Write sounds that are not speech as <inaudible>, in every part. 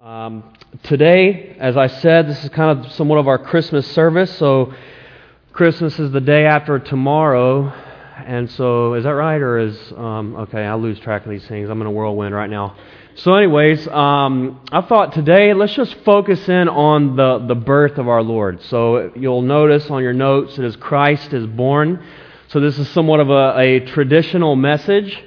Um, today, as I said, this is kind of somewhat of our Christmas service. So, Christmas is the day after tomorrow. And so, is that right? Or is, um, okay, I lose track of these things. I'm in a whirlwind right now. So, anyways, um, I thought today, let's just focus in on the, the birth of our Lord. So, you'll notice on your notes, it is Christ is born. So, this is somewhat of a, a traditional message.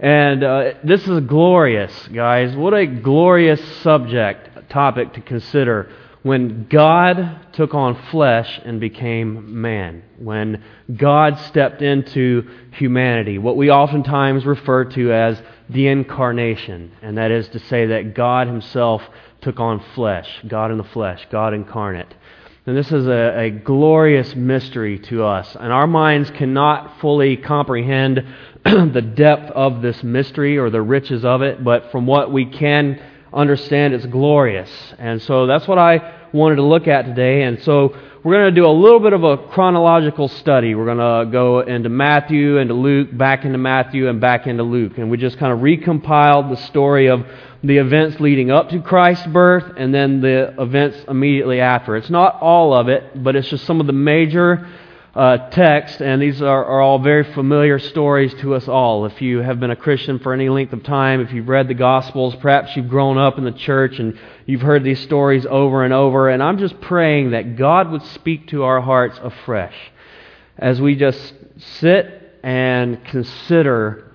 And uh, this is glorious, guys. What a glorious subject, topic to consider when God took on flesh and became man. When God stepped into humanity. What we oftentimes refer to as the incarnation. And that is to say that God Himself took on flesh. God in the flesh. God incarnate. And this is a, a glorious mystery to us. And our minds cannot fully comprehend <clears throat> the depth of this mystery or the riches of it, but from what we can understand, it's glorious. And so that's what I wanted to look at today. And so we're going to do a little bit of a chronological study. We're going to go into Matthew, into Luke, back into Matthew, and back into Luke. And we just kind of recompiled the story of the events leading up to Christ's birth and then the events immediately after. It's not all of it, but it's just some of the major uh, text, and these are, are, all very familiar stories to us all. If you have been a Christian for any length of time, if you've read the Gospels, perhaps you've grown up in the church and you've heard these stories over and over, and I'm just praying that God would speak to our hearts afresh as we just sit and consider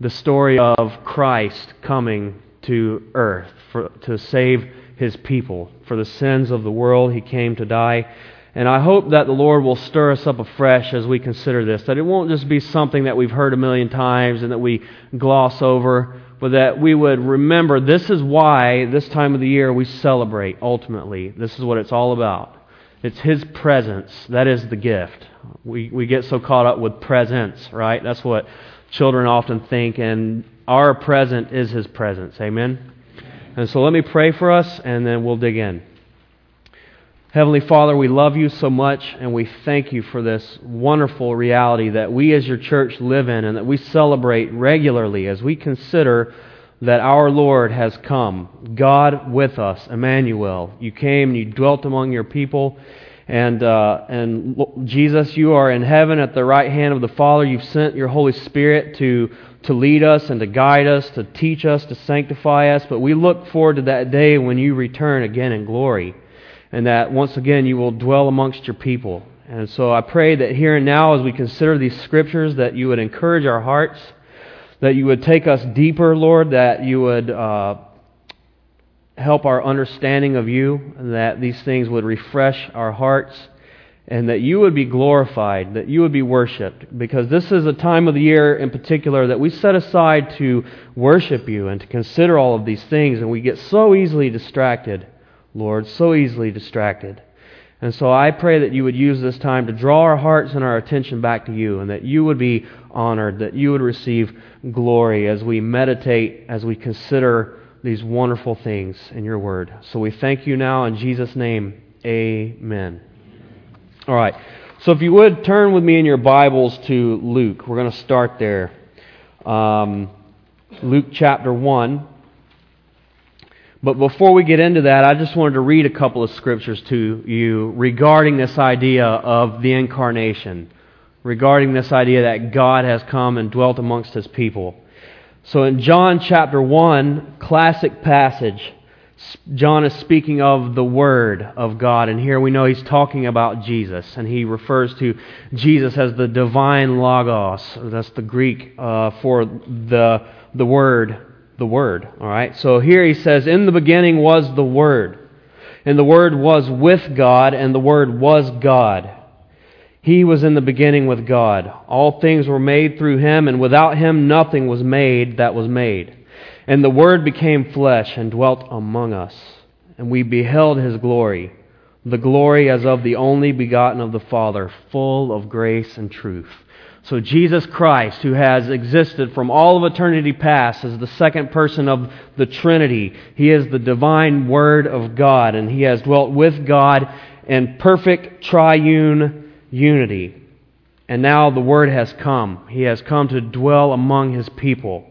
the story of Christ coming to earth for, to save his people. For the sins of the world, he came to die. And I hope that the Lord will stir us up afresh as we consider this, that it won't just be something that we've heard a million times and that we gloss over, but that we would remember this is why this time of the year we celebrate ultimately. This is what it's all about. It's His presence. That is the gift. We, we get so caught up with presents, right? That's what children often think, and our present is His presence. Amen? And so let me pray for us, and then we'll dig in. Heavenly Father, we love you so much and we thank you for this wonderful reality that we as your church live in and that we celebrate regularly as we consider that our Lord has come, God with us, Emmanuel. You came and you dwelt among your people. And, uh, and Jesus, you are in heaven at the right hand of the Father. You've sent your Holy Spirit to, to lead us and to guide us, to teach us, to sanctify us. But we look forward to that day when you return again in glory and that once again you will dwell amongst your people. And so I pray that here and now, as we consider these scriptures, that you would encourage our hearts, that you would take us deeper, Lord, that you would uh, help our understanding of you, and that these things would refresh our hearts, and that you would be glorified, that you would be worshiped. Because this is a time of the year in particular that we set aside to worship you and to consider all of these things, and we get so easily distracted. Lord, so easily distracted. And so I pray that you would use this time to draw our hearts and our attention back to you, and that you would be honored, that you would receive glory as we meditate, as we consider these wonderful things in your word. So we thank you now in Jesus' name. Amen. All right. So if you would turn with me in your Bibles to Luke, we're going to start there. Um, Luke chapter 1. But before we get into that, I just wanted to read a couple of scriptures to you regarding this idea of the incarnation, regarding this idea that God has come and dwelt amongst his people. So in John chapter 1, classic passage, John is speaking of the Word of God, and here we know he's talking about Jesus, and he refers to Jesus as the divine Logos. That's the Greek uh, for the, the Word the Word. All right? So here he says, In the beginning was the Word. And the Word was with God, and the Word was God. He was in the beginning with God. All things were made through him, and without him nothing was made that was made. And the Word became flesh and dwelt among us. And we beheld his glory, the glory as of the only begotten of the Father, full of grace and truth. So, Jesus Christ, who has existed from all of eternity past as the second person of the Trinity, he is the divine Word of God, and he has dwelt with God in perfect triune unity. And now the Word has come. He has come to dwell among his people.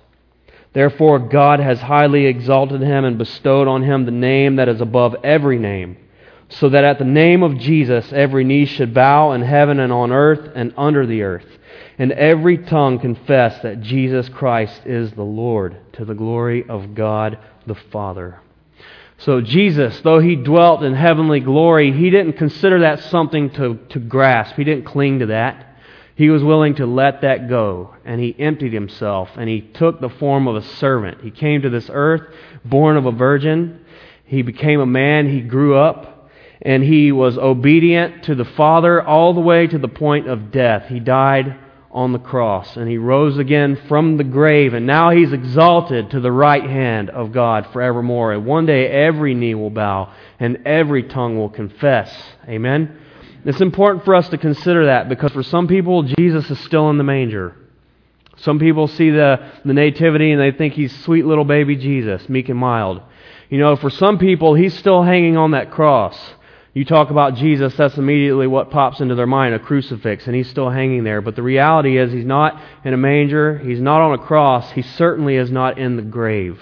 Therefore, God has highly exalted him and bestowed on him the name that is above every name, so that at the name of Jesus every knee should bow in heaven and on earth and under the earth, and every tongue confess that Jesus Christ is the Lord, to the glory of God the Father. So, Jesus, though he dwelt in heavenly glory, he didn't consider that something to, to grasp. He didn't cling to that. He was willing to let that go, and he emptied himself, and he took the form of a servant. He came to this earth, born of a virgin. He became a man, he grew up, and he was obedient to the Father all the way to the point of death. He died on the cross, and he rose again from the grave, and now he's exalted to the right hand of God forevermore. And one day every knee will bow, and every tongue will confess. Amen? It's important for us to consider that because for some people, Jesus is still in the manger. Some people see the, the nativity and they think he's sweet little baby Jesus, meek and mild. You know, for some people, he's still hanging on that cross. You talk about Jesus, that's immediately what pops into their mind a crucifix, and he's still hanging there. But the reality is, he's not in a manger, he's not on a cross, he certainly is not in the grave.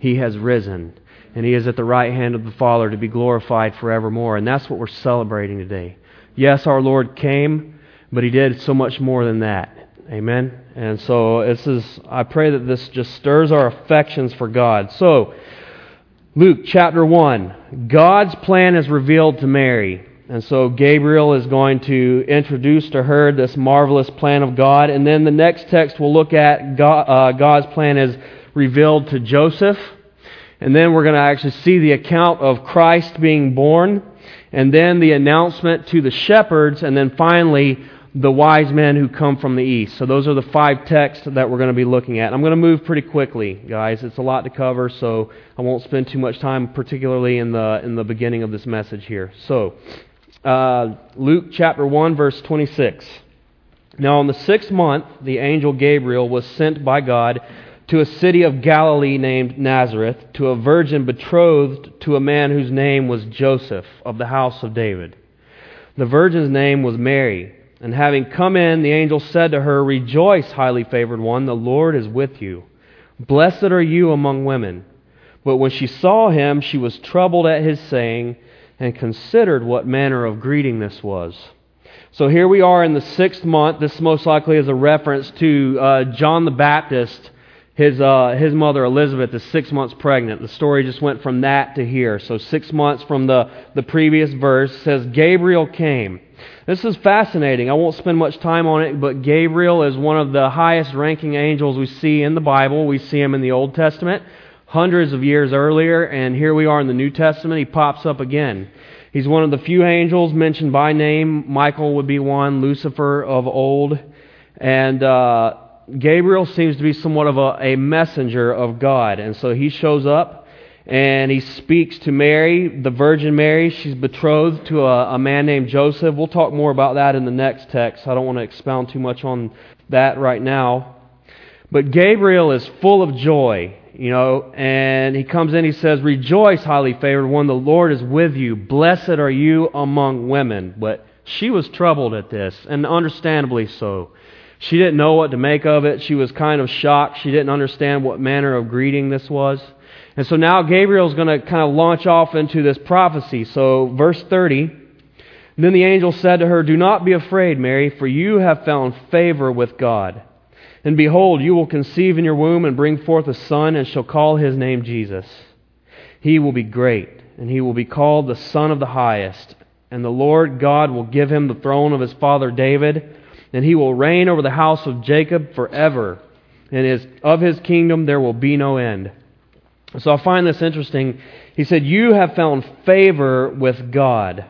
He has risen, and he is at the right hand of the Father to be glorified forevermore. And that's what we're celebrating today. Yes, our Lord came, but He did so much more than that. Amen. And so this is I pray that this just stirs our affections for God. So Luke chapter 1. God's plan is revealed to Mary. And so Gabriel is going to introduce to her this marvelous plan of God. And then the next text we'll look at God, uh, God's plan is revealed to Joseph. And then we're going to actually see the account of Christ being born and then the announcement to the shepherds, and then finally the wise men who come from the east. So those are the five texts that we're going to be looking at. I'm going to move pretty quickly, guys. It's a lot to cover, so I won't spend too much time, particularly in the in the beginning of this message here. So, uh, Luke chapter one, verse 26. Now, in the sixth month, the angel Gabriel was sent by God to a city of Galilee named Nazareth, to a virgin betrothed to a man whose name was Joseph of the house of David. The virgin's name was Mary. And having come in, the angel said to her, Rejoice, highly favored one, the Lord is with you. Blessed are you among women. But when she saw him, she was troubled at his saying, and considered what manner of greeting this was. So here we are in the sixth month. This most likely is a reference to uh, John the Baptist his, uh, his mother Elizabeth is six months pregnant. The story just went from that to here. So six months from the, the previous verse says Gabriel came. This is fascinating. I won't spend much time on it, but Gabriel is one of the highest ranking angels we see in the Bible. We see him in the Old Testament hundreds of years earlier, and here we are in the New Testament. He pops up again. He's one of the few angels mentioned by name. Michael would be one, Lucifer of old. And uh, Gabriel seems to be somewhat of a, a messenger of God. And so he shows up and he speaks to Mary, the Virgin Mary. She's betrothed to a, a man named Joseph. We'll talk more about that in the next text. I don't want to expound too much on that right now. But Gabriel is full of joy, you know, and he comes in, he says, Rejoice, highly favored one, the Lord is with you. Blessed are you among women. But she was troubled at this, and understandably so. She didn't know what to make of it. She was kind of shocked. She didn't understand what manner of greeting this was. And so now Gabriel's going to kind of launch off into this prophecy. So, verse 30 Then the angel said to her, Do not be afraid, Mary, for you have found favor with God. And behold, you will conceive in your womb and bring forth a son, and shall call his name Jesus. He will be great, and he will be called the Son of the Highest. And the Lord God will give him the throne of his father David and he will reign over the house of Jacob forever, and his, of his kingdom there will be no end. So I find this interesting. He said, You have found favor with God.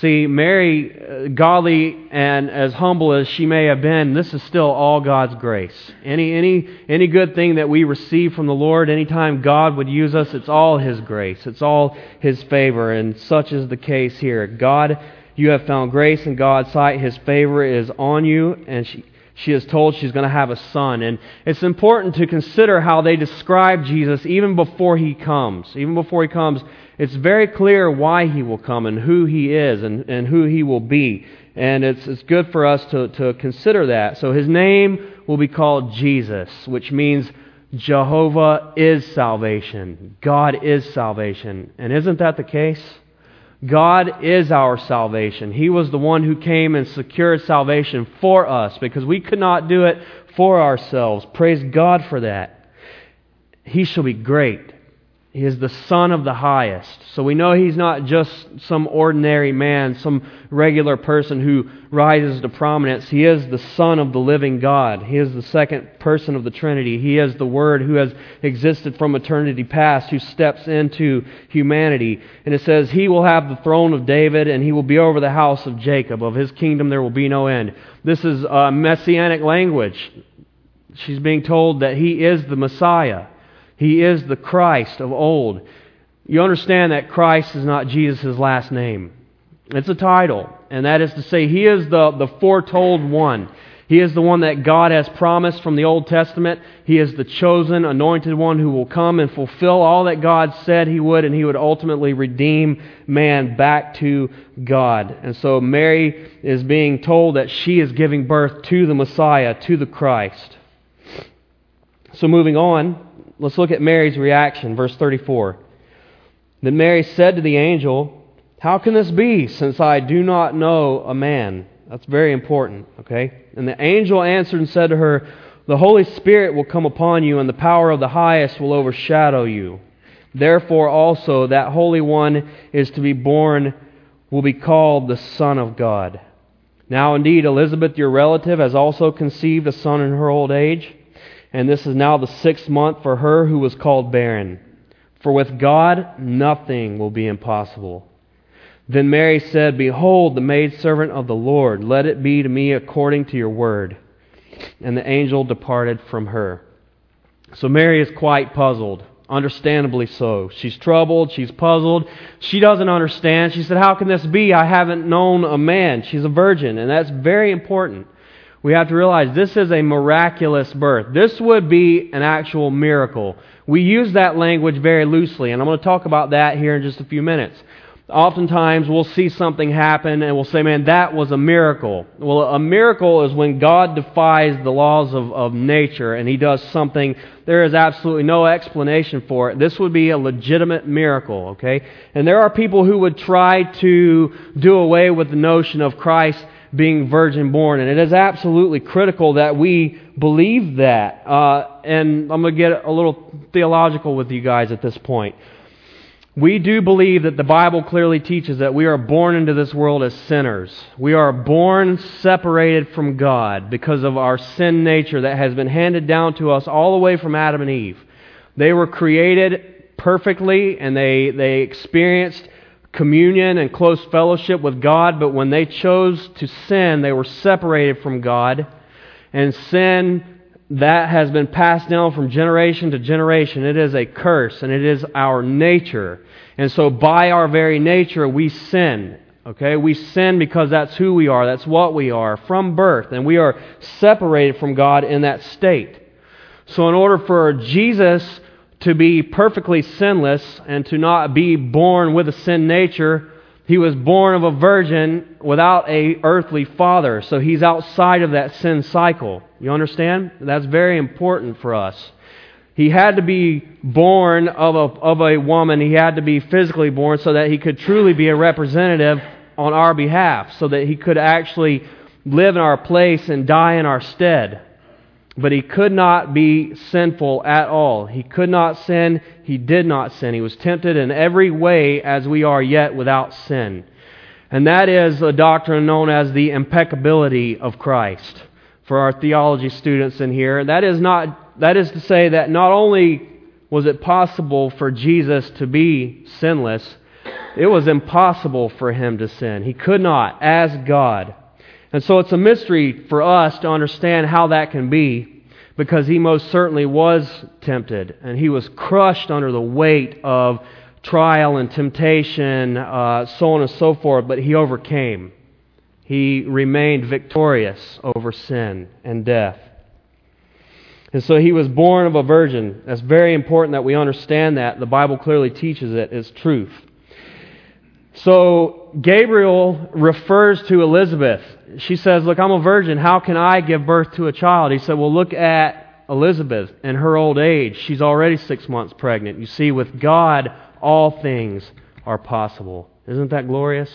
See, Mary, uh, godly and as humble as she may have been, this is still all God's grace. Any, any, any good thing that we receive from the Lord, anytime God would use us, it's all His grace. It's all His favor. And such is the case here. God, you have found grace in God's sight. His favor is on you, and she, she is told she's going to have a son. And it's important to consider how they describe Jesus even before he comes. Even before he comes, it's very clear why he will come and who he is and, and who he will be. And it's, it's good for us to, to consider that. So his name will be called Jesus, which means Jehovah is salvation. God is salvation. And isn't that the case? God is our salvation. He was the one who came and secured salvation for us because we could not do it for ourselves. Praise God for that. He shall be great he is the Son of the highest. So we know he's not just some ordinary man, some regular person who rises to prominence. He is the Son of the living God. He is the second person of the Trinity. He is the Word who has existed from eternity past, who steps into humanity. And it says, He will have the throne of David, and he will be over the house of Jacob. Of his kingdom there will be no end. This is a messianic language. She's being told that he is the Messiah. He is the Christ of old. You understand that Christ is not Jesus' last name. It's a title, and that is to say, He is the, the foretold one. He is the one that God has promised from the Old Testament. He is the chosen, anointed one who will come and fulfill all that God said He would, and He would ultimately redeem man back to God. And so Mary is being told that she is giving birth to the Messiah, to the Christ. So moving on, Let's look at Mary's reaction, verse 34. Then Mary said to the angel, How can this be, since I do not know a man? That's very important, okay? And the angel answered and said to her, The Holy Spirit will come upon you, and the power of the highest will overshadow you. Therefore also that Holy One is to be born will be called the Son of God. Now indeed Elizabeth, your relative, has also conceived a son in her old age and this is now the sixth month for her who was called barren. For with God nothing will be impossible. Then Mary said, Behold, the maidservant of the Lord, let it be to me according to your word. And the angel departed from her. So Mary is quite puzzled, understandably so. She's troubled, she's puzzled, she doesn't understand. She said, How can this be? I haven't known a man. She's a virgin, and that's very important we have to realize this is a miraculous birth. This would be an actual miracle. We use that language very loosely, and I'm going to talk about that here in just a few minutes. Oftentimes we'll see something happen and we'll say, man, that was a miracle. Well, a miracle is when God defies the laws of, of nature and He does something, there is absolutely no explanation for it. This would be a legitimate miracle, okay? And there are people who would try to do away with the notion of Christ being virgin born. And it is absolutely critical that we believe that. Uh, and I'm going to get a little theological with you guys at this point. We do believe that the Bible clearly teaches that we are born into this world as sinners. We are born separated from God because of our sin nature that has been handed down to us all the way from Adam and Eve. They were created perfectly and they, they experienced communion and close fellowship with God, but when they chose to sin, they were separated from God. And sin, that has been passed down from generation to generation. It is a curse, and it is our nature. And so, by our very nature, we sin. Okay? We sin because that's who we are, that's what we are from birth, and we are separated from God in that state. So, in order for Jesus to be perfectly sinless and to not be born with a sin nature, he was born of a virgin without a earthly father. So he's outside of that sin cycle. You understand? That's very important for us. He had to be born of a, of a woman. He had to be physically born so that he could truly be a representative on our behalf, so that he could actually live in our place and die in our stead. But he could not be sinful at all. He could not sin. He did not sin. He was tempted in every way as we are, yet without sin. And that is a doctrine known as the impeccability of Christ. For our theology students in here, that is not that is to say that not only was it possible for Jesus to be sinless, It was impossible for him to sin. He could not, as God. And so it's a mystery for us to understand how that can be because he most certainly was tempted and he was crushed under the weight of trial and temptation, uh, so on and so forth, but he overcame. He remained victorious over sin and death. And so he was born of a virgin. That's very important that we understand that. The Bible clearly teaches it as truth. So Gabriel refers to Elizabeth. She says, Look, I'm a virgin. How can I give birth to a child? He said, Well, look at Elizabeth in her old age. She's already six months pregnant. You see, with God, all things are possible. Isn't that glorious?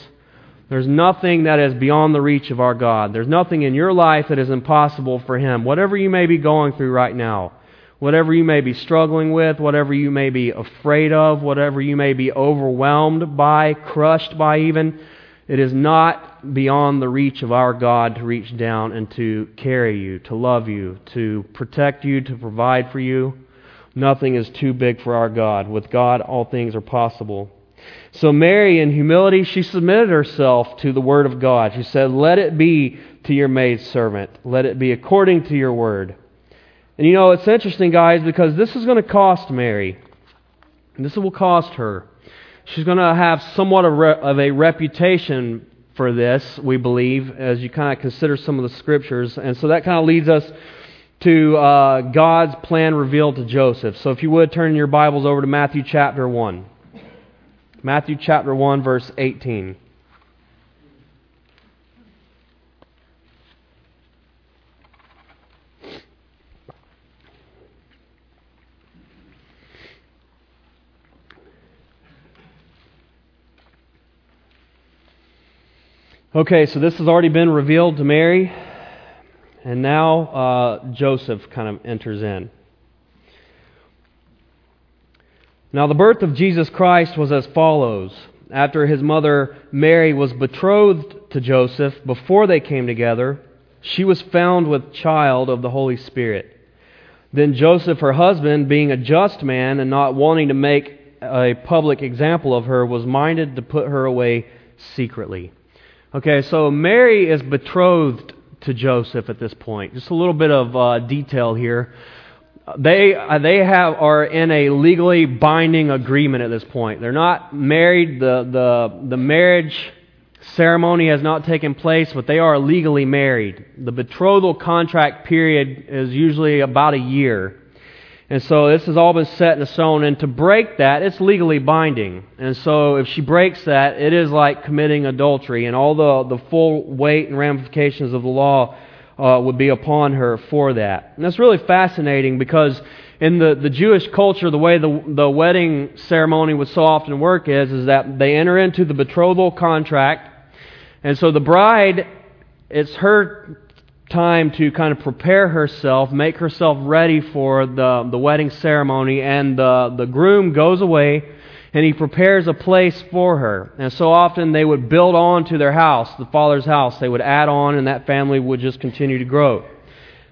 There's nothing that is beyond the reach of our God. There's nothing in your life that is impossible for Him. Whatever you may be going through right now, whatever you may be struggling with, whatever you may be afraid of, whatever you may be overwhelmed by, crushed by even, it is not beyond the reach of our God to reach down and to carry you, to love you, to protect you, to provide for you. Nothing is too big for our God. With God, all things are possible. So Mary, in humility, she submitted herself to the word of God. She said, Let it be to your maidservant. Let it be according to your word. And you know, it's interesting, guys, because this is going to cost Mary. This will cost her. She's going to have somewhat of a reputation for this, we believe, as you kind of consider some of the scriptures. And so that kind of leads us to uh, God's plan revealed to Joseph. So if you would turn your Bibles over to Matthew chapter 1. Matthew chapter 1, verse 18. Okay, so this has already been revealed to Mary, and now uh, Joseph kind of enters in. Now, the birth of Jesus Christ was as follows. After his mother Mary was betrothed to Joseph, before they came together, she was found with child of the Holy Spirit. Then Joseph, her husband, being a just man and not wanting to make a public example of her, was minded to put her away secretly. Okay, so Mary is betrothed to Joseph at this point. Just a little bit of uh, detail here they uh, they have are in a legally binding agreement at this point. They're not married. The the the marriage ceremony has not taken place, but they are legally married. The betrothal contract period is usually about a year. And so this has all been set in stone, and to break that, it's legally binding. And so if she breaks that, it is like committing adultery, and all the, the full weight and ramifications of the law uh, would be upon her for that. And that's really fascinating because in the, the Jewish culture, the way the, the wedding ceremony would so often work is, is that they enter into the betrothal contract. And so the bride, it's her time to kind of prepare herself, make herself ready for the, the wedding ceremony, and the, the groom goes away and he prepares a place for her. And so often they would build on to their house, the father's house. They would add on, and that family would just continue to grow.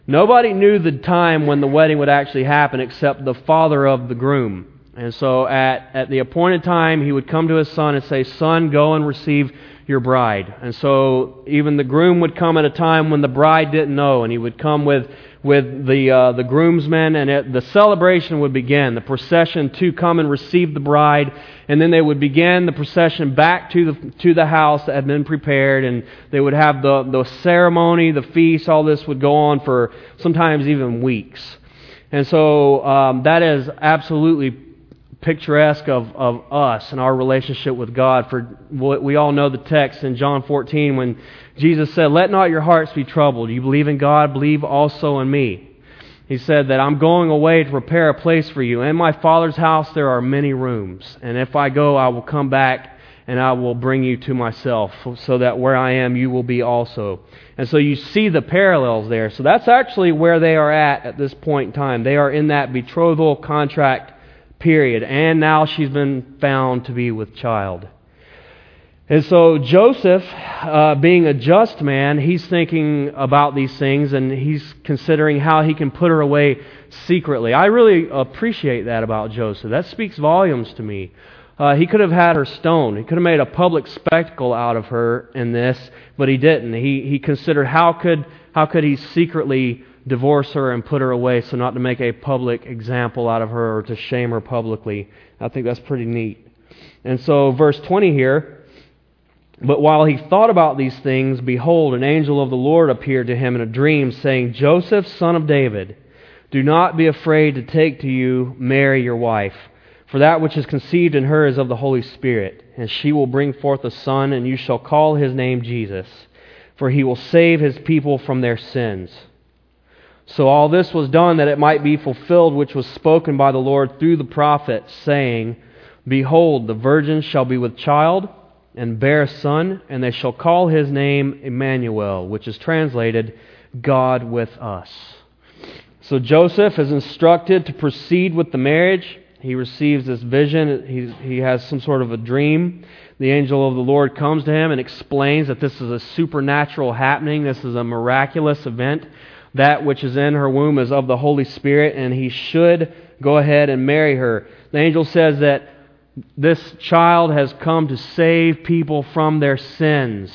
Nobody knew the time when the wedding would actually happen except the father of the groom. And so at, at the appointed time, he would come to his son and say, Son, go and receive your bride. And so even the groom would come at a time when the bride didn't know, and he would come with with the, uh, the groomsmen, and it, the celebration would begin. The procession to come and receive the bride, and then they would begin the procession back to the, to the house that had been prepared, and they would have the, the ceremony, the feast, all this would go on for sometimes even weeks. And so um, that is absolutely picturesque of, of us and our relationship with God. For we all know the text in John 14 when Jesus said, Let not your hearts be troubled. You believe in God, believe also in me. He said that I'm going away to prepare a place for you. In my Father's house there are many rooms. And if I go, I will come back and I will bring you to myself, so that where I am, you will be also. And so you see the parallels there. So that's actually where they are at at this point in time. They are in that betrothal contract period. And now she's been found to be with child. And so Joseph, uh, being a just man, he's thinking about these things and he's considering how he can put her away secretly. I really appreciate that about Joseph. That speaks volumes to me. Uh, he could have had her stoned. He could have made a public spectacle out of her in this, but he didn't. He, he considered how could, how could he secretly divorce her and put her away so not to make a public example out of her or to shame her publicly. I think that's pretty neat. And so, verse 20 here But while he thought about these things, behold, an angel of the Lord appeared to him in a dream, saying, Joseph, son of David, do not be afraid to take to you Mary, your wife. For that which is conceived in her is of the Holy Spirit, and she will bring forth a son, and you shall call his name Jesus, for he will save his people from their sins. So all this was done that it might be fulfilled which was spoken by the Lord through the prophet, saying, Behold, the virgin shall be with child and bear a son, and they shall call his name Emmanuel, which is translated God with us. So Joseph is instructed to proceed with the marriage. He receives this vision. He, he has some sort of a dream. The angel of the Lord comes to him and explains that this is a supernatural happening. This is a miraculous event that which is in her womb is of the Holy Spirit, and he should go ahead and marry her. The angel says that this child has come to save people from their sins.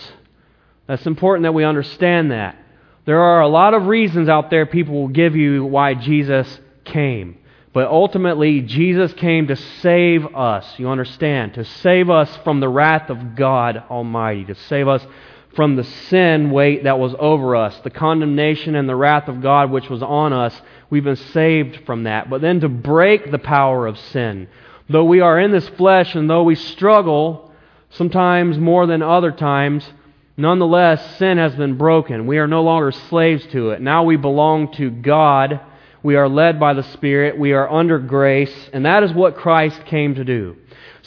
That's important that we understand that. There are a lot of reasons out there people will give you why Jesus came. But ultimately, Jesus came to save us. You understand? To save us from the wrath of God Almighty. To save us from the sin weight that was over us, the condemnation and the wrath of God which was on us. We've been saved from that. But then to break the power of sin. Though we are in this flesh and though we struggle, sometimes more than other times, nonetheless, sin has been broken. We are no longer slaves to it. Now we belong to God. We are led by the Spirit. We are under grace. And that is what Christ came to do.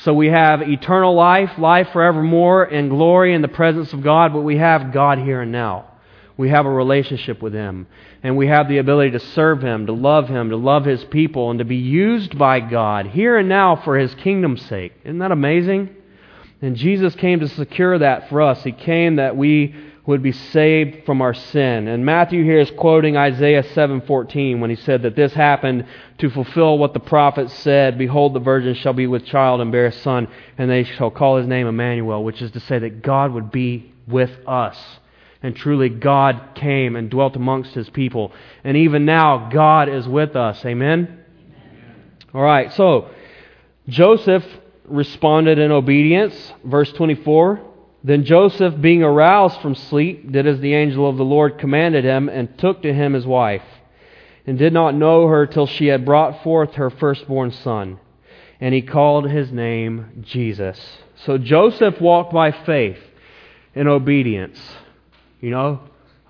So we have eternal life, life forevermore, and glory in the presence of God, but we have God here and now. We have a relationship with Him. And we have the ability to serve Him, to love Him, to love His people, and to be used by God here and now for His kingdom's sake. Isn't that amazing? And Jesus came to secure that for us. He came that we would be saved from our sin. And Matthew here is quoting Isaiah 7:14 when he said that this happened to fulfill what the prophet said, behold the virgin shall be with child and bear a son and they shall call his name Emmanuel, which is to say that God would be with us. And truly God came and dwelt amongst his people. And even now God is with us. Amen. Amen. All right. So Joseph responded in obedience, verse 24. Then Joseph, being aroused from sleep, did as the angel of the Lord commanded him, and took to him his wife, and did not know her till she had brought forth her firstborn son. And he called his name Jesus. So Joseph walked by faith in obedience. You know,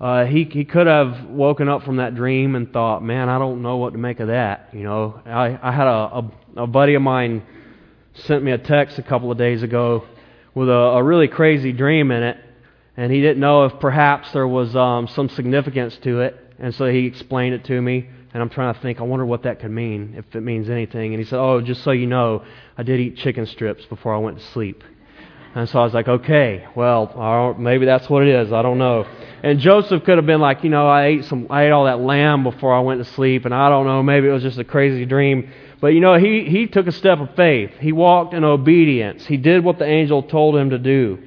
uh, he he could have woken up from that dream and thought, "Man, I don't know what to make of that." You know, I I had a a, a buddy of mine sent me a text a couple of days ago with a, a really crazy dream in it, and he didn't know if perhaps there was um, some significance to it, and so he explained it to me. And I'm trying to think, I wonder what that could mean, if it means anything. And he said, Oh, just so you know, I did eat chicken strips before I went to sleep. And so I was like, okay, well, maybe that's what it is. I don't know. And Joseph could have been like, you know, I ate some, I ate all that lamb before I went to sleep, and I don't know, maybe it was just a crazy dream. But you know, he, he took a step of faith. He walked in obedience. He did what the angel told him to do.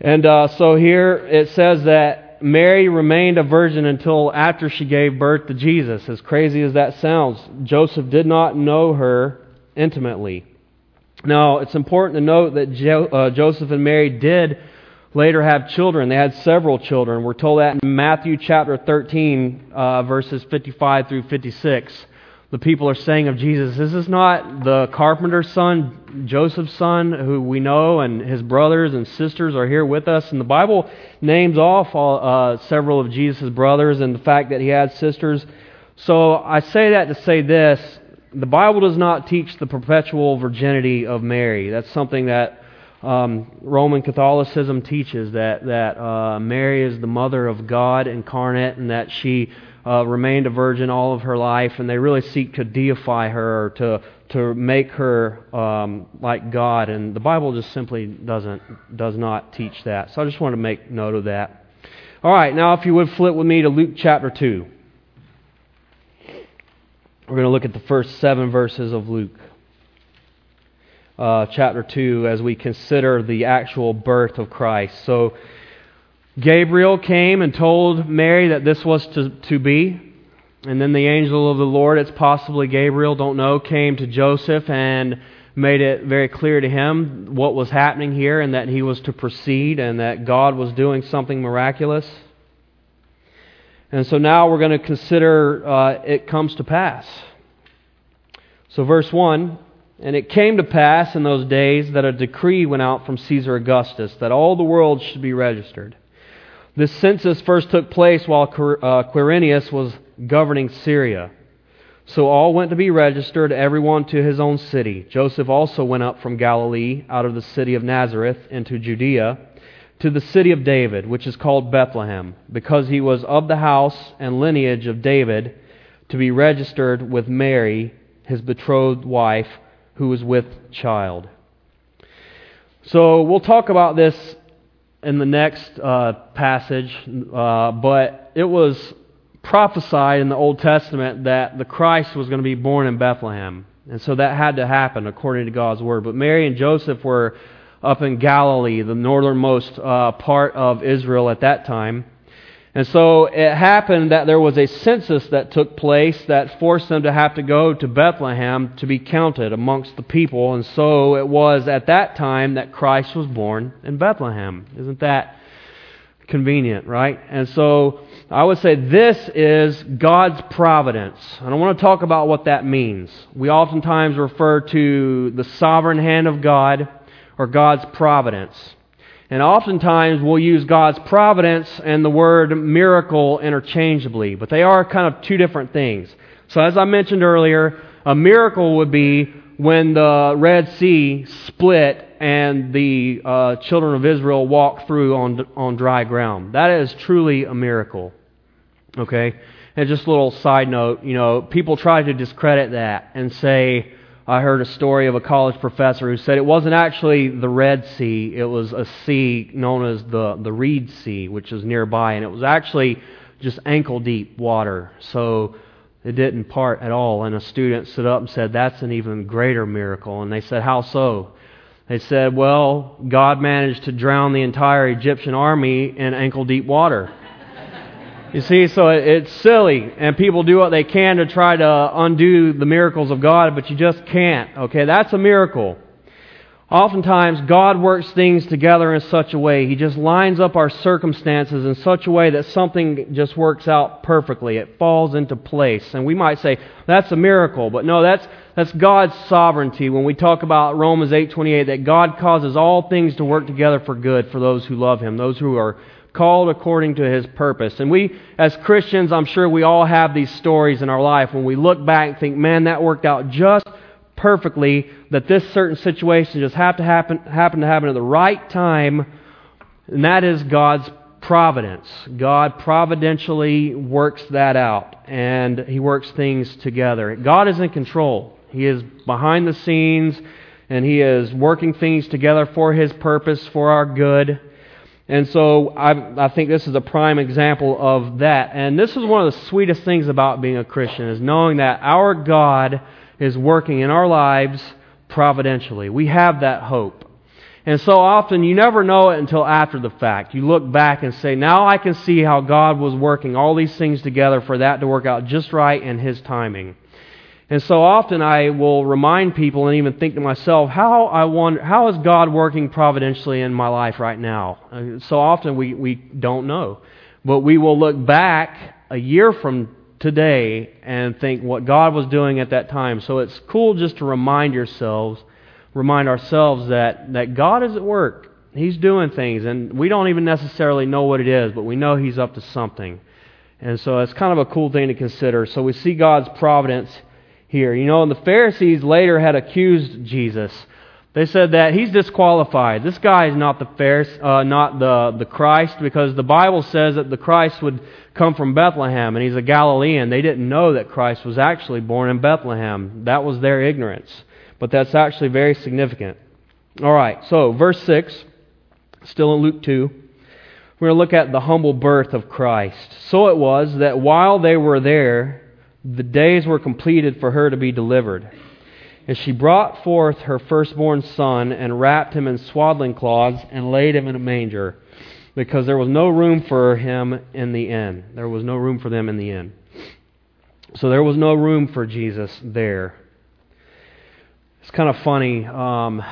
And uh, so here it says that Mary remained a virgin until after she gave birth to Jesus. As crazy as that sounds, Joseph did not know her intimately. Now, it's important to note that jo- uh, Joseph and Mary did later have children. They had several children. We're told that in Matthew chapter 13, uh, verses 55 through 56 the people are saying of Jesus, This is not the carpenter's son, Joseph's son, who we know, and his brothers and sisters are here with us. And the Bible names off all, uh, several of Jesus' brothers and the fact that he had sisters. So I say that to say this the Bible does not teach the perpetual virginity of Mary. That's something that um, Roman Catholicism teaches that that uh, Mary is the mother of God incarnate, and that she uh, remained a virgin all of her life, and they really seek to deify her, to to make her um, like God. And the Bible just simply doesn't does not teach that. So I just want to make note of that. All right, now if you would flip with me to Luke chapter two. We're going to look at the first seven verses of Luke. uh, chapter 2 as we consider the actual birth of Christ. So, Gabriel came and told Mary that this was to, to be. And then the angel of the Lord, it's possibly Gabriel, don't know, came to Joseph and made it very clear to him what was happening here and that he was to proceed and that God was doing something miraculous. And so now we're going to consider uh, it comes to pass. So, verse 1 And it came to pass in those days that a decree went out from Caesar Augustus that all the world should be registered. This census first took place while uh, Quirinius was governing Syria. So all went to be registered, everyone to his own city. Joseph also went up from Galilee, out of the city of Nazareth, into Judea, to the city of David, which is called Bethlehem, because he was of the house and lineage of David, to be registered with Mary, his betrothed wife, who was with child. So we'll talk about this in the next uh, passage, uh, but it was prophesied in the Old Testament that the Christ was going to be born in Bethlehem. And so that had to happen according to God's word. But Mary and Joseph were up in Galilee, the northernmost uh, part of Israel at that time. And so it happened that there was a census that took place that forced them to have to go to Bethlehem to be counted amongst the people. And so it was at that time that Christ was born in Bethlehem. Isn't that convenient, right? And so I would say this is God's providence. And I want to talk about what that means. We oftentimes refer to the sovereign hand of God or God's providence. And oftentimes we'll use God's providence and the word miracle interchangeably, but they are kind of two different things. So, as I mentioned earlier, a miracle would be when the Red Sea split and the uh, children of Israel walked through on, on dry ground. That is truly a miracle. Okay? And just a little side note, you know, people try to discredit that and say, I heard a story of a college professor who said it wasn't actually the Red Sea, it was a sea known as the, the Reed Sea, which is nearby, and it was actually just ankle deep water. So it didn't part at all. And a student stood up and said, That's an even greater miracle. And they said, How so? They said, Well, God managed to drown the entire Egyptian army in ankle deep water. You see, so it's silly, and people do what they can to try to undo the miracles of God, but you just can't. Okay, that's a miracle. Oftentimes, God works things together in such a way. He just lines up our circumstances in such a way that something just works out perfectly. It falls into place. And we might say, that's a miracle. But no, that's, that's God's sovereignty. When we talk about Romans 8.28, that God causes all things to work together for good for those who love Him, those who are called according to His purpose. And we, as Christians, I'm sure we all have these stories in our life when we look back and think, man, that worked out just perfectly that this certain situation just have to happen, happen to happen at the right time, and that is God's providence. God providentially works that out, and He works things together. God is in control. He is behind the scenes, and He is working things together for His purpose, for our good. And so I, I think this is a prime example of that. And this is one of the sweetest things about being a Christian, is knowing that our God is working in our lives providentially. We have that hope. And so often you never know it until after the fact. You look back and say, now I can see how God was working all these things together for that to work out just right in His timing. And so often I will remind people and even think to myself, how I wonder, how is God working providentially in my life right now? Uh, so often we, we don't know. But we will look back a year from today and think what God was doing at that time. So it's cool just to remind yourselves, remind ourselves that, that God is at work. He's doing things, and we don't even necessarily know what it is, but we know He's up to something. And so it's kind of a cool thing to consider. So we see God's providence here. You know, and the Pharisees later had accused Jesus. They said that he's disqualified. This guy is not the Pharisee, uh, not the, the Christ, because the Bible says that the Christ would come from Bethlehem, and he's a Galilean. They didn't know that Christ was actually born in Bethlehem. That was their ignorance. But that's actually very significant. All right, so verse 6, still in Luke 2, we're going to look at the humble birth of Christ. So it was that while they were there, the days were completed for her to be delivered. And she brought forth her firstborn son, and wrapped him in swaddling cloths, and laid him in a manger, because there was no room for him in the inn. There was no room for them in the inn. So there was no room for Jesus there. It's kind of funny. Um,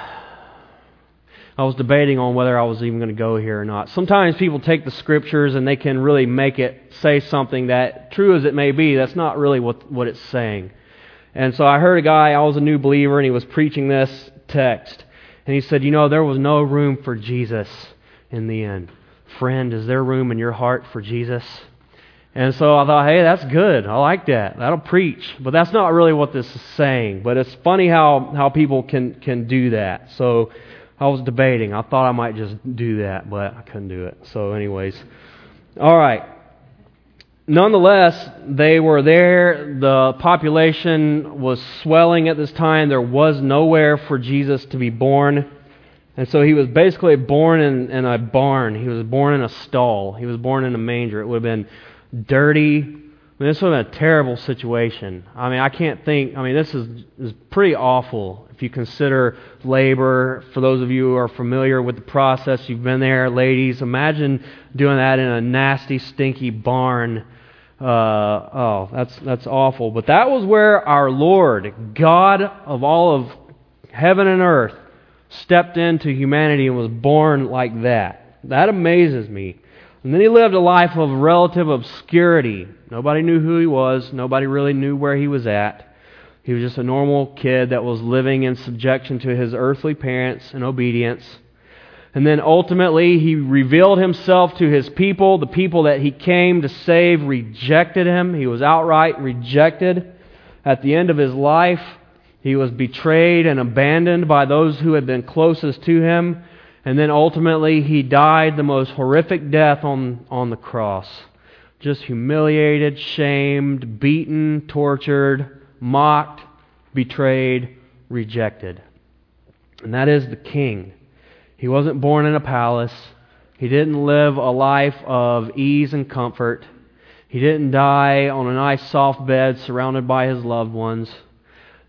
I was debating on whether I was even going to go here or not. Sometimes people take the scriptures and they can really make it say something that, true as it may be, that's not really what, what it's saying. And so I heard a guy, I was a new believer, and he was preaching this text. And he said, You know, there was no room for Jesus in the end. Friend, is there room in your heart for Jesus? And so I thought, hey, that's good. I like that. That'll preach. But that's not really what this is saying. But it's funny how, how people can, can do that. So I was debating. I thought I might just do that, but I couldn't do it. So, anyways. All right nonetheless, they were there. The population was swelling at this time. There was nowhere for Jesus to be born. And so he was basically born in, in a barn. He was born in a stall. He was born in a manger. It would have been dirty. I mean, this been a terrible situation. I mean, I can't think. I mean, this is, is pretty awful if you consider labor. For those of you who are familiar with the process, you've been there, ladies. Imagine doing that in a nasty, stinky barn uh, oh, that's, that's awful. But that was where our Lord, God of all of heaven and earth, stepped into humanity and was born like that. That amazes me. And then he lived a life of relative obscurity. Nobody knew who he was, nobody really knew where he was at. He was just a normal kid that was living in subjection to his earthly parents and obedience. And then ultimately, he revealed himself to his people. The people that he came to save rejected him. He was outright rejected. At the end of his life, he was betrayed and abandoned by those who had been closest to him. And then ultimately, he died the most horrific death on, on the cross. Just humiliated, shamed, beaten, tortured, mocked, betrayed, rejected. And that is the king. He wasn't born in a palace. He didn't live a life of ease and comfort. He didn't die on a nice soft bed surrounded by his loved ones.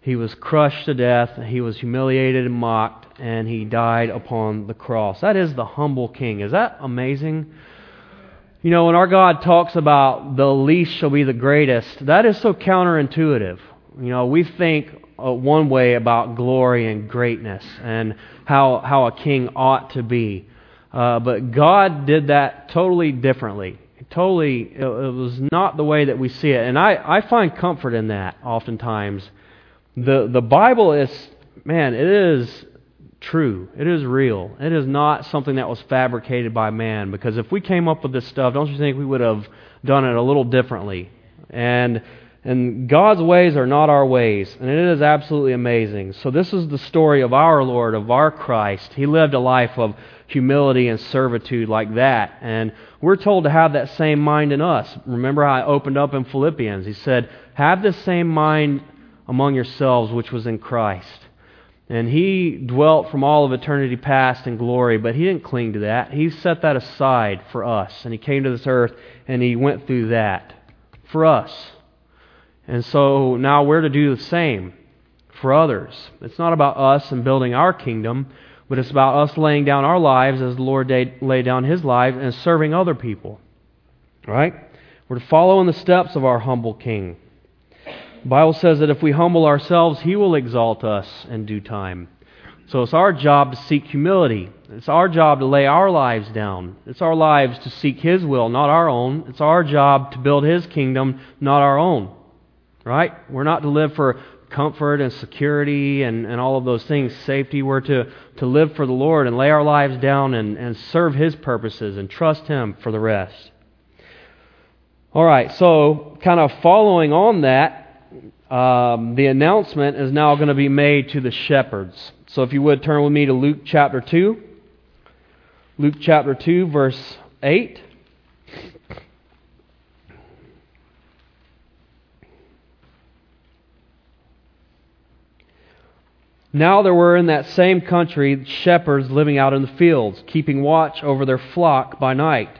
He was crushed to death. He was humiliated and mocked, and he died upon the cross. That is the humble king. Is that amazing? You know, when our God talks about the least shall be the greatest, that is so counterintuitive. You know, we think uh, one way about glory and greatness and how, how a king ought to be. Uh, but God did that totally differently. Totally, it, it was not the way that we see it. And I, I find comfort in that oftentimes. The, the Bible is, man, it is true. It is real. It is not something that was fabricated by man. Because if we came up with this stuff, don't you think we would have done it a little differently? And and God's ways are not our ways. And it is absolutely amazing. So, this is the story of our Lord, of our Christ. He lived a life of humility and servitude like that. And we're told to have that same mind in us. Remember how I opened up in Philippians? He said, Have the same mind among yourselves which was in Christ. And he dwelt from all of eternity past in glory, but he didn't cling to that. He set that aside for us. And he came to this earth and he went through that for us. And so now we're to do the same for others. It's not about us and building our kingdom, but it's about us laying down our lives as the Lord laid down his life and serving other people. Right? We're to follow in the steps of our humble king. Bible says that if we humble ourselves, he will exalt us in due time. So it's our job to seek humility. It's our job to lay our lives down. It's our lives to seek his will, not our own. It's our job to build his kingdom, not our own. Right? We're not to live for comfort and security and, and all of those things, safety. We're to, to live for the Lord and lay our lives down and, and serve His purposes and trust Him for the rest. All right, so kind of following on that, um, the announcement is now going to be made to the shepherds. So if you would turn with me to Luke chapter 2. Luke chapter 2, verse 8. Now there were in that same country shepherds living out in the fields, keeping watch over their flock by night.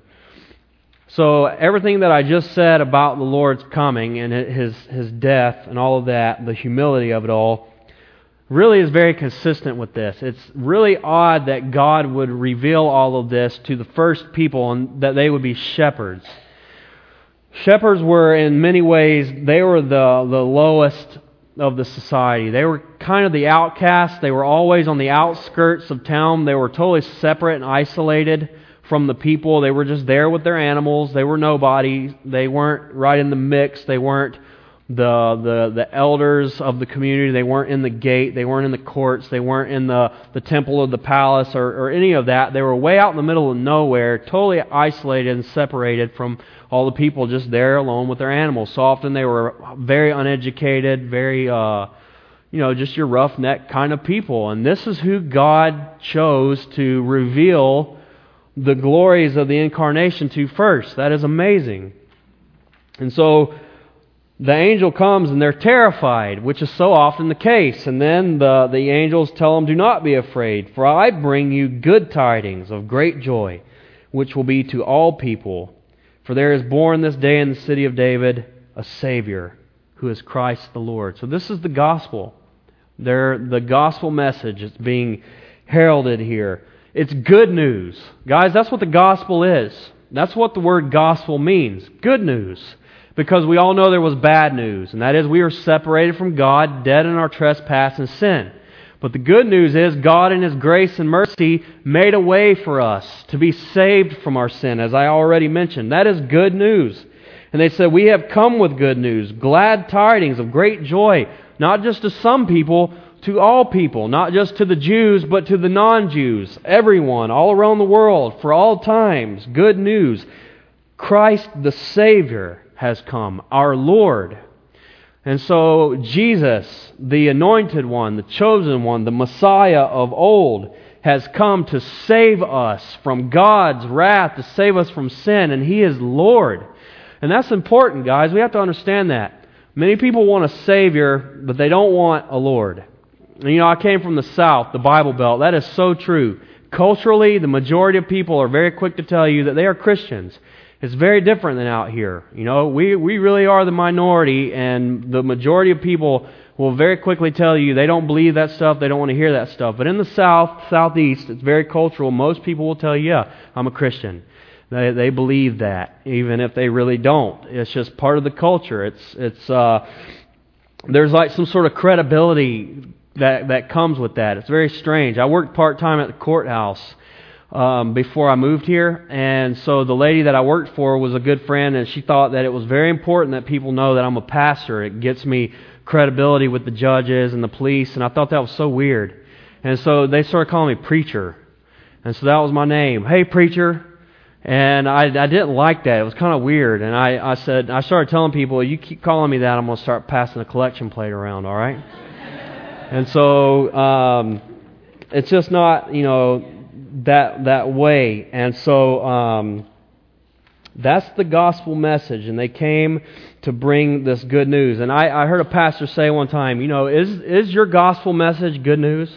So, everything that I just said about the Lord's coming and his, his death and all of that, the humility of it all, really is very consistent with this. It's really odd that God would reveal all of this to the first people and that they would be shepherds. Shepherds were, in many ways, they were the, the lowest of the society. They were kind of the outcasts. They were always on the outskirts of town. They were totally separate and isolated from the people. They were just there with their animals. They were nobody. They weren't right in the mix. They weren't the, the, the elders of the community. They weren't in the gate. They weren't in the courts. They weren't in the, the temple of the palace or, or any of that. They were way out in the middle of nowhere, totally isolated and separated from all the people just there alone with their animals. So often they were very uneducated, very, uh, you know, just your roughneck kind of people. And this is who God chose to reveal the glories of the incarnation to first. That is amazing. And so the angel comes and they're terrified, which is so often the case. And then the, the angels tell them, Do not be afraid, for I bring you good tidings of great joy, which will be to all people. For there is born this day in the city of David a Savior, who is Christ the Lord. So this is the gospel. They're, the gospel message is being heralded here. It's good news. Guys, that's what the gospel is. That's what the word gospel means. Good news because we all know there was bad news, and that is we were separated from God, dead in our trespass and sin. But the good news is God, in His grace and mercy, made a way for us to be saved from our sin, as I already mentioned. That is good news. And they said, We have come with good news, glad tidings of great joy, not just to some people, to all people, not just to the Jews, but to the non Jews, everyone, all around the world, for all times. Good news. Christ the Savior has come, our Lord. And so, Jesus, the anointed one, the chosen one, the Messiah of old, has come to save us from God's wrath, to save us from sin, and He is Lord. And that's important, guys. We have to understand that. Many people want a Savior, but they don't want a Lord. You know, I came from the South, the Bible Belt. That is so true. Culturally, the majority of people are very quick to tell you that they are Christians. It's very different than out here. You know, we, we really are the minority, and the majority of people will very quickly tell you they don't believe that stuff, they don't want to hear that stuff. But in the South, Southeast, it's very cultural. Most people will tell you, yeah, I'm a Christian. They, they believe that, even if they really don't. It's just part of the culture. It's, it's, uh, there's like some sort of credibility that, that comes with that. It's very strange. I worked part time at the courthouse um, before I moved here. And so the lady that I worked for was a good friend, and she thought that it was very important that people know that I'm a pastor. It gets me credibility with the judges and the police, and I thought that was so weird. And so they started calling me preacher. And so that was my name. Hey, preacher. And I, I didn't like that. It was kind of weird. And I, I said, I started telling people, you keep calling me that, I'm going to start passing a collection plate around, all right? And so um, it's just not, you know, that that way. And so um, that's the gospel message, and they came to bring this good news. And I, I heard a pastor say one time, you know, is is your gospel message good news?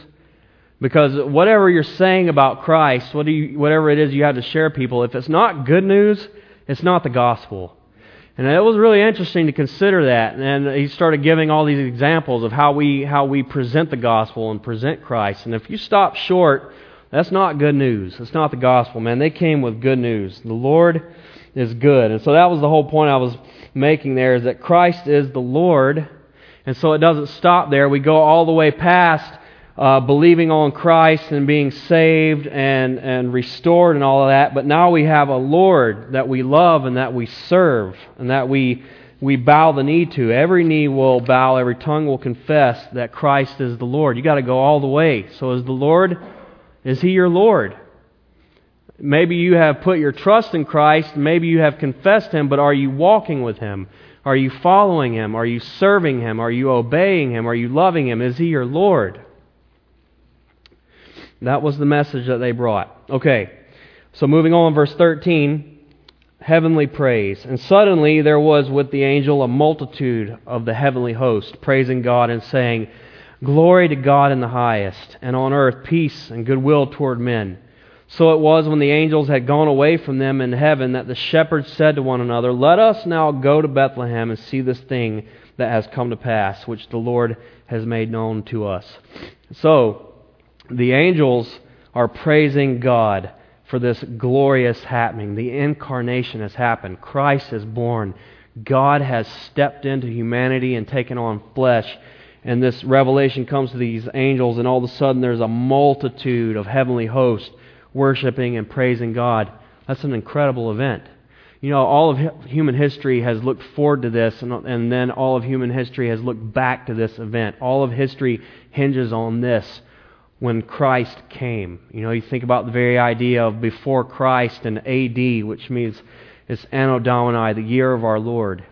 Because whatever you're saying about Christ, what you, whatever it is you have to share people, if it's not good news, it's not the gospel. And it was really interesting to consider that. And he started giving all these examples of how we how we present the gospel and present Christ. And if you stop short that's not good news. It's not the gospel, man. They came with good news. The Lord is good. And so that was the whole point I was making there is that Christ is the Lord. And so it doesn't stop there. We go all the way past uh, believing on Christ and being saved and, and restored and all of that. But now we have a Lord that we love and that we serve and that we, we bow the knee to. Every knee will bow, every tongue will confess that Christ is the Lord. you got to go all the way. So is the Lord is He your Lord? Maybe you have put your trust in Christ. Maybe you have confessed Him, but are you walking with Him? Are you following Him? Are you serving Him? Are you obeying Him? Are you loving Him? Is He your Lord? That was the message that they brought. Okay, so moving on, verse 13 heavenly praise. And suddenly there was with the angel a multitude of the heavenly host, praising God and saying, Glory to God in the highest, and on earth peace and goodwill toward men. So it was when the angels had gone away from them in heaven that the shepherds said to one another, Let us now go to Bethlehem and see this thing that has come to pass, which the Lord has made known to us. So, the angels are praising God for this glorious happening. The incarnation has happened. Christ is born. God has stepped into humanity and taken on flesh. And this revelation comes to these angels, and all of a sudden there's a multitude of heavenly hosts worshiping and praising God. That's an incredible event. You know, all of human history has looked forward to this, and, and then all of human history has looked back to this event. All of history hinges on this when Christ came. You know, you think about the very idea of before Christ and AD, which means it's Anno Domini, the year of our Lord.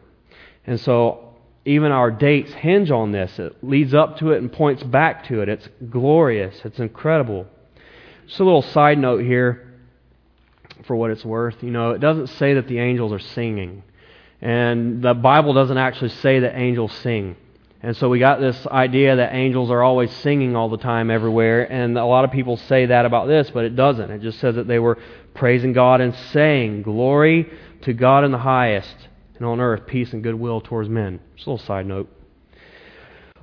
And so even our dates hinge on this. It leads up to it and points back to it. It's glorious. It's incredible. Just a little side note here for what it's worth. You know, it doesn't say that the angels are singing. And the Bible doesn't actually say that angels sing. And so we got this idea that angels are always singing all the time everywhere. And a lot of people say that about this, but it doesn't. It just says that they were praising God and saying, Glory to God in the highest, and on earth peace and goodwill towards men. Just a little side note.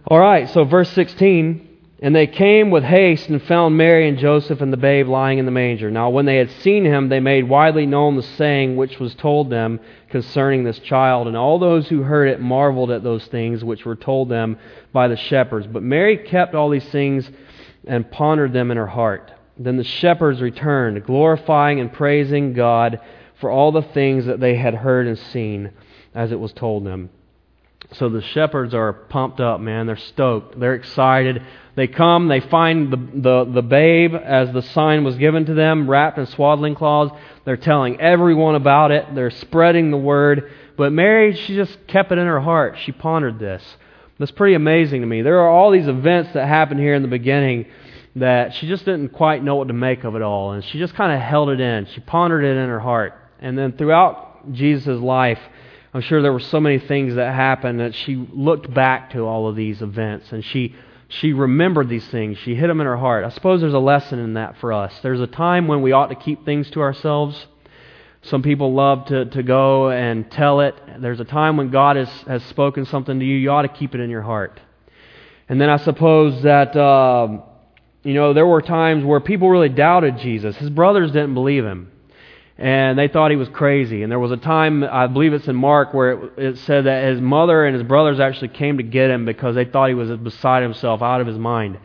All right, so verse 16. And they came with haste and found Mary and Joseph and the babe lying in the manger. Now, when they had seen him, they made widely known the saying which was told them concerning this child. And all those who heard it marveled at those things which were told them by the shepherds. But Mary kept all these things and pondered them in her heart. Then the shepherds returned, glorifying and praising God for all the things that they had heard and seen, as it was told them. So the shepherds are pumped up, man. They're stoked. They're excited. They come, they find the, the, the babe as the sign was given to them, wrapped in swaddling cloths. They're telling everyone about it. They're spreading the word. But Mary, she just kept it in her heart. She pondered this. That's pretty amazing to me. There are all these events that happened here in the beginning that she just didn't quite know what to make of it all. And she just kind of held it in. She pondered it in her heart. And then throughout Jesus' life, I'm sure there were so many things that happened that she looked back to all of these events and she she remembered these things. She hid them in her heart. I suppose there's a lesson in that for us. There's a time when we ought to keep things to ourselves. Some people love to, to go and tell it. There's a time when God has, has spoken something to you. You ought to keep it in your heart. And then I suppose that, uh, you know, there were times where people really doubted Jesus. His brothers didn't believe him and they thought he was crazy. And there was a time, I believe it's in Mark, where it, it, said that his mother and his brothers actually came to get him because they thought he was beside himself, out of his mind.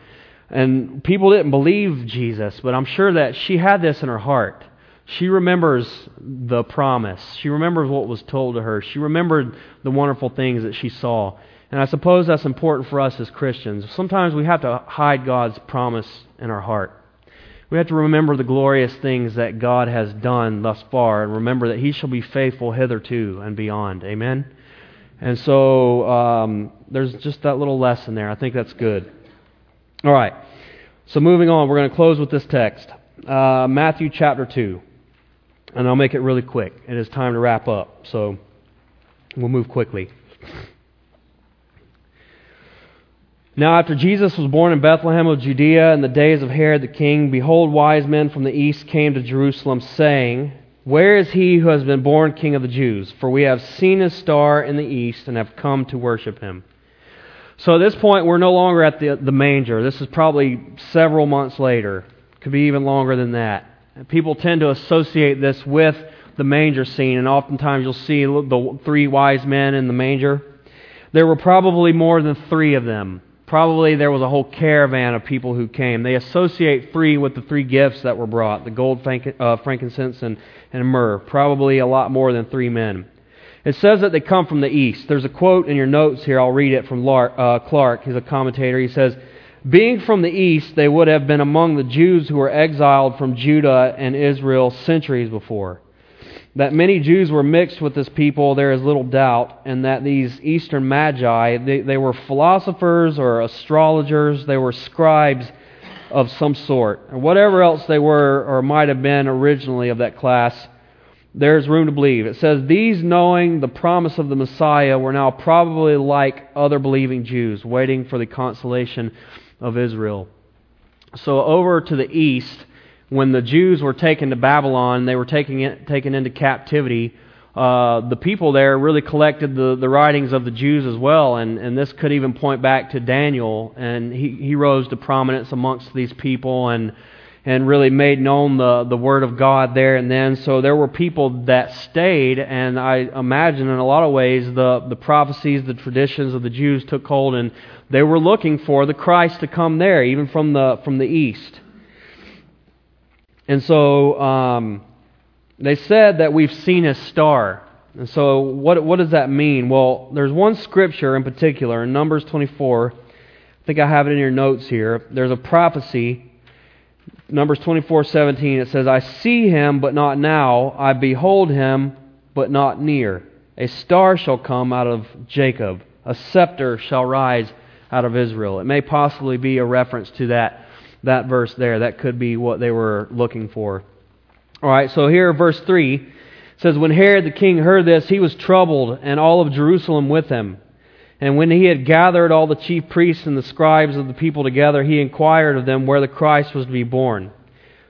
And people didn't believe Jesus, but I'm sure that she had this in her heart. She remembers the promise. She remembers what was told to her. She remembered the wonderful things that she saw. And I suppose that's important for us as Christians. Sometimes we have to hide God's promise in our heart. We have to remember the glorious things that God has done thus far and remember that He shall be faithful hitherto and beyond. Amen? And so um, there's just that little lesson there. I think that's good. All right. So moving on, we're going to close with this text uh, Matthew chapter 2. And I'll make it really quick. It is time to wrap up. So we'll move quickly. Now, after Jesus was born in Bethlehem of Judea in the days of Herod the king, behold, wise men from the east came to Jerusalem, saying, Where is he who has been born king of the Jews? For we have seen his star in the east and have come to worship him. So at this point, we're no longer at the, the manger. This is probably several months later. Could be even longer than that. People tend to associate this with the manger scene, and oftentimes you'll see the three wise men in the manger. There were probably more than three of them. Probably there was a whole caravan of people who came. They associate three with the three gifts that were brought the gold, uh, frankincense, and, and myrrh. Probably a lot more than three men. It says that they come from the east. There's a quote in your notes here. I'll read it from uh, Clarke. He's a commentator. He says, Being from the east, they would have been among the Jews who were exiled from Judah and Israel centuries before. That many Jews were mixed with this people, there is little doubt, and that these Eastern Magi, they, they were philosophers or astrologers, they were scribes, of some sort, or whatever else they were or might have been originally of that class, there's room to believe. It says, These, knowing the promise of the Messiah, were now probably like other believing Jews, waiting for the consolation of Israel. So, over to the east, when the Jews were taken to Babylon, they were taken, taken into captivity. Uh, the people there really collected the, the writings of the Jews as well, and, and this could even point back to Daniel, and he, he rose to prominence amongst these people and and really made known the, the Word of God there and then. So there were people that stayed, and I imagine in a lot of ways the, the prophecies, the traditions of the Jews took hold, and they were looking for the Christ to come there, even from the, from the east. And so um, they said that we've seen a star. And so what, what does that mean? Well, there's one scripture in particular, in Numbers 24. I think I have it in your notes here. There's a prophecy Numbers 24:17 it says, "I see him, but not now; I behold him, but not near. A star shall come out of Jacob; a scepter shall rise out of Israel." It may possibly be a reference to that that verse there. That could be what they were looking for. All right, so here verse 3 says when Herod the king heard this, he was troubled, and all of Jerusalem with him. And when he had gathered all the chief priests and the scribes of the people together, he inquired of them where the Christ was to be born.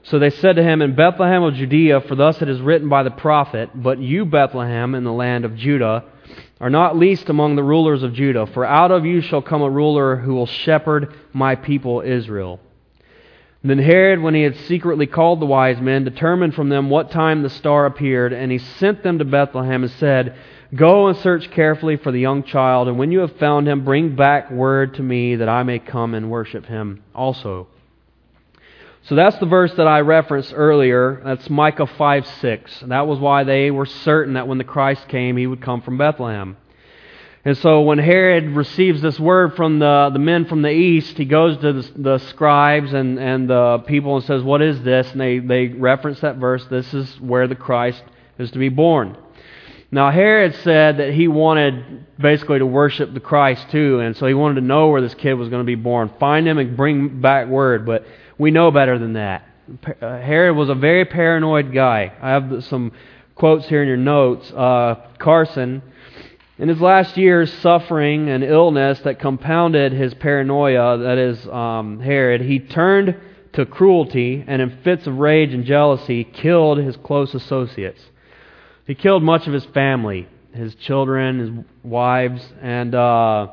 So they said to him, In Bethlehem of Judea, for thus it is written by the prophet, But you, Bethlehem, in the land of Judah, are not least among the rulers of Judah, for out of you shall come a ruler who will shepherd my people Israel. Then Herod, when he had secretly called the wise men, determined from them what time the star appeared, and he sent them to Bethlehem and said, Go and search carefully for the young child, and when you have found him, bring back word to me that I may come and worship him also. So that's the verse that I referenced earlier. That's Micah 5 6. That was why they were certain that when the Christ came, he would come from Bethlehem. And so when Herod receives this word from the, the men from the east, he goes to the, the scribes and, and the people and says, What is this? And they, they reference that verse. This is where the Christ is to be born. Now, Herod said that he wanted basically to worship the Christ too, and so he wanted to know where this kid was going to be born. Find him and bring back word, but we know better than that. Uh, Herod was a very paranoid guy. I have some quotes here in your notes. Uh, Carson, in his last years, suffering and illness that compounded his paranoia, that is, um, Herod, he turned to cruelty and, in fits of rage and jealousy, killed his close associates. He killed much of his family, his children, his wives, and uh,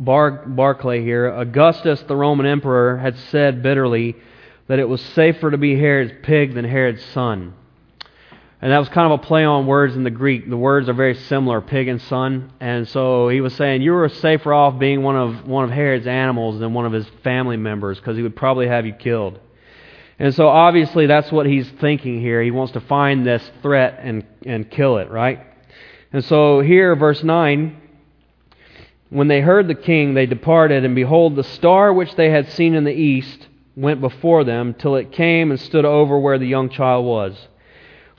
Bar- Barclay here. Augustus, the Roman emperor, had said bitterly that it was safer to be Herod's pig than Herod's son. And that was kind of a play on words in the Greek. The words are very similar, pig and son. And so he was saying you were safer off being one of one of Herod's animals than one of his family members because he would probably have you killed. And so obviously that's what he's thinking here. He wants to find this threat and, and kill it, right? And so here, verse 9, when they heard the king, they departed, and behold, the star which they had seen in the east went before them till it came and stood over where the young child was.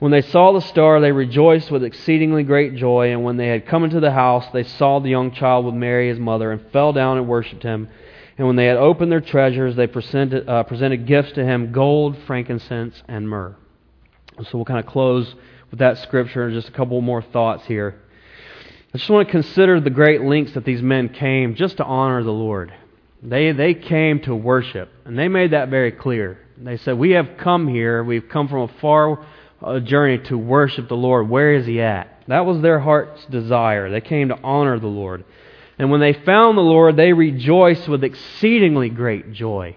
When they saw the star, they rejoiced with exceedingly great joy. And when they had come into the house, they saw the young child with Mary his mother, and fell down and worshipped him. And when they had opened their treasures, they presented, uh, presented gifts to him gold, frankincense, and myrrh. So we'll kind of close with that scripture and just a couple more thoughts here. I just want to consider the great lengths that these men came just to honor the Lord. They, they came to worship, and they made that very clear. They said, We have come here, we've come from a far uh, journey to worship the Lord. Where is He at? That was their heart's desire. They came to honor the Lord. And when they found the Lord, they rejoiced with exceedingly great joy.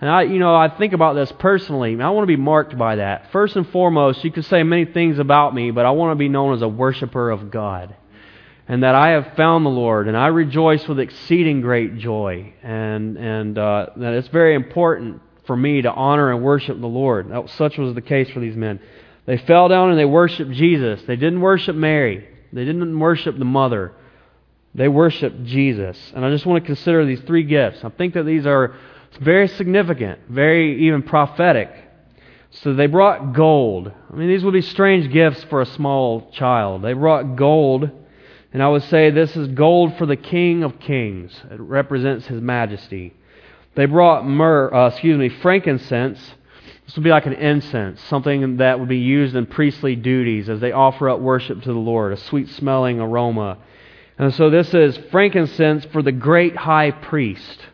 And I, you know, I think about this personally. I want to be marked by that. First and foremost, you could say many things about me, but I want to be known as a worshiper of God. And that I have found the Lord, and I rejoice with exceeding great joy. And, and uh, that it's very important for me to honor and worship the Lord. That, such was the case for these men. They fell down and they worshiped Jesus. They didn't worship Mary. They didn't worship the mother. They worshiped Jesus. And I just want to consider these three gifts. I think that these are very significant, very even prophetic. So they brought gold. I mean, these would be strange gifts for a small child. They brought gold, and I would say this is gold for the King of Kings. It represents His majesty. They brought myrrh, uh, excuse me, frankincense. This would be like an incense, something that would be used in priestly duties as they offer up worship to the Lord, a sweet smelling aroma. And so this is frankincense for the great high priest.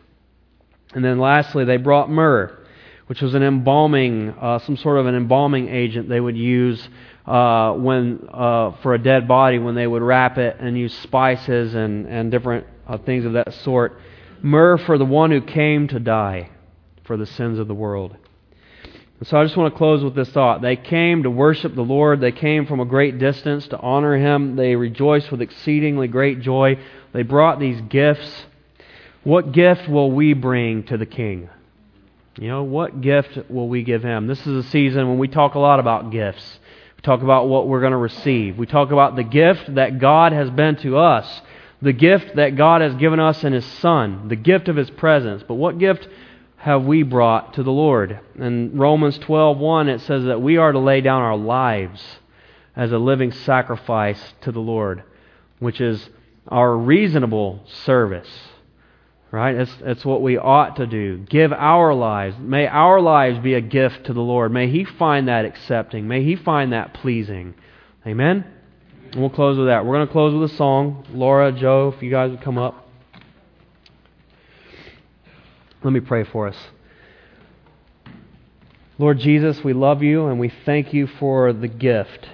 And then lastly, they brought myrrh, which was an embalming, uh, some sort of an embalming agent they would use uh, when uh, for a dead body when they would wrap it and use spices and, and different uh, things of that sort. Myrrh for the one who came to die for the sins of the world. And so I just want to close with this thought. They came to worship the Lord. They came from a great distance to honor Him. They rejoiced with exceedingly great joy. They brought these gifts. What gift will we bring to the King? You know, what gift will we give Him? This is a season when we talk a lot about gifts. We talk about what we're going to receive. We talk about the gift that God has been to us, the gift that God has given us in His Son, the gift of His presence. But what gift have we brought to the Lord? In Romans 12:1 it says that we are to lay down our lives as a living sacrifice to the Lord, which is our reasonable service. Right? It's, it's what we ought to do. Give our lives. May our lives be a gift to the Lord. May He find that accepting. May He find that pleasing. Amen? And we'll close with that. We're going to close with a song. Laura, Joe, if you guys would come up. Let me pray for us. Lord Jesus, we love you and we thank you for the gift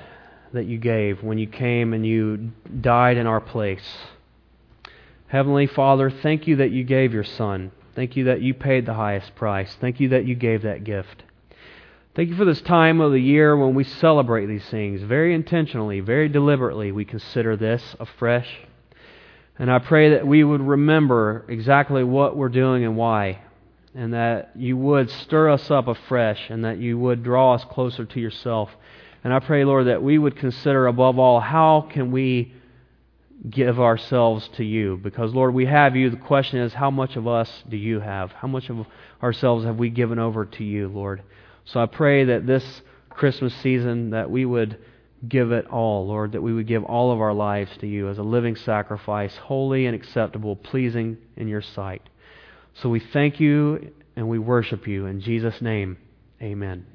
that you gave when you came and you died in our place. Heavenly Father, thank you that you gave your Son. Thank you that you paid the highest price. Thank you that you gave that gift. Thank you for this time of the year when we celebrate these things. Very intentionally, very deliberately, we consider this afresh. And I pray that we would remember exactly what we're doing and why, and that you would stir us up afresh, and that you would draw us closer to yourself. And I pray, Lord, that we would consider above all how can we give ourselves to you? Because, Lord, we have you. The question is, how much of us do you have? How much of ourselves have we given over to you, Lord? So I pray that this Christmas season that we would give it all, Lord, that we would give all of our lives to you as a living sacrifice, holy and acceptable, pleasing in your sight. So we thank you and we worship you. In Jesus' name, amen.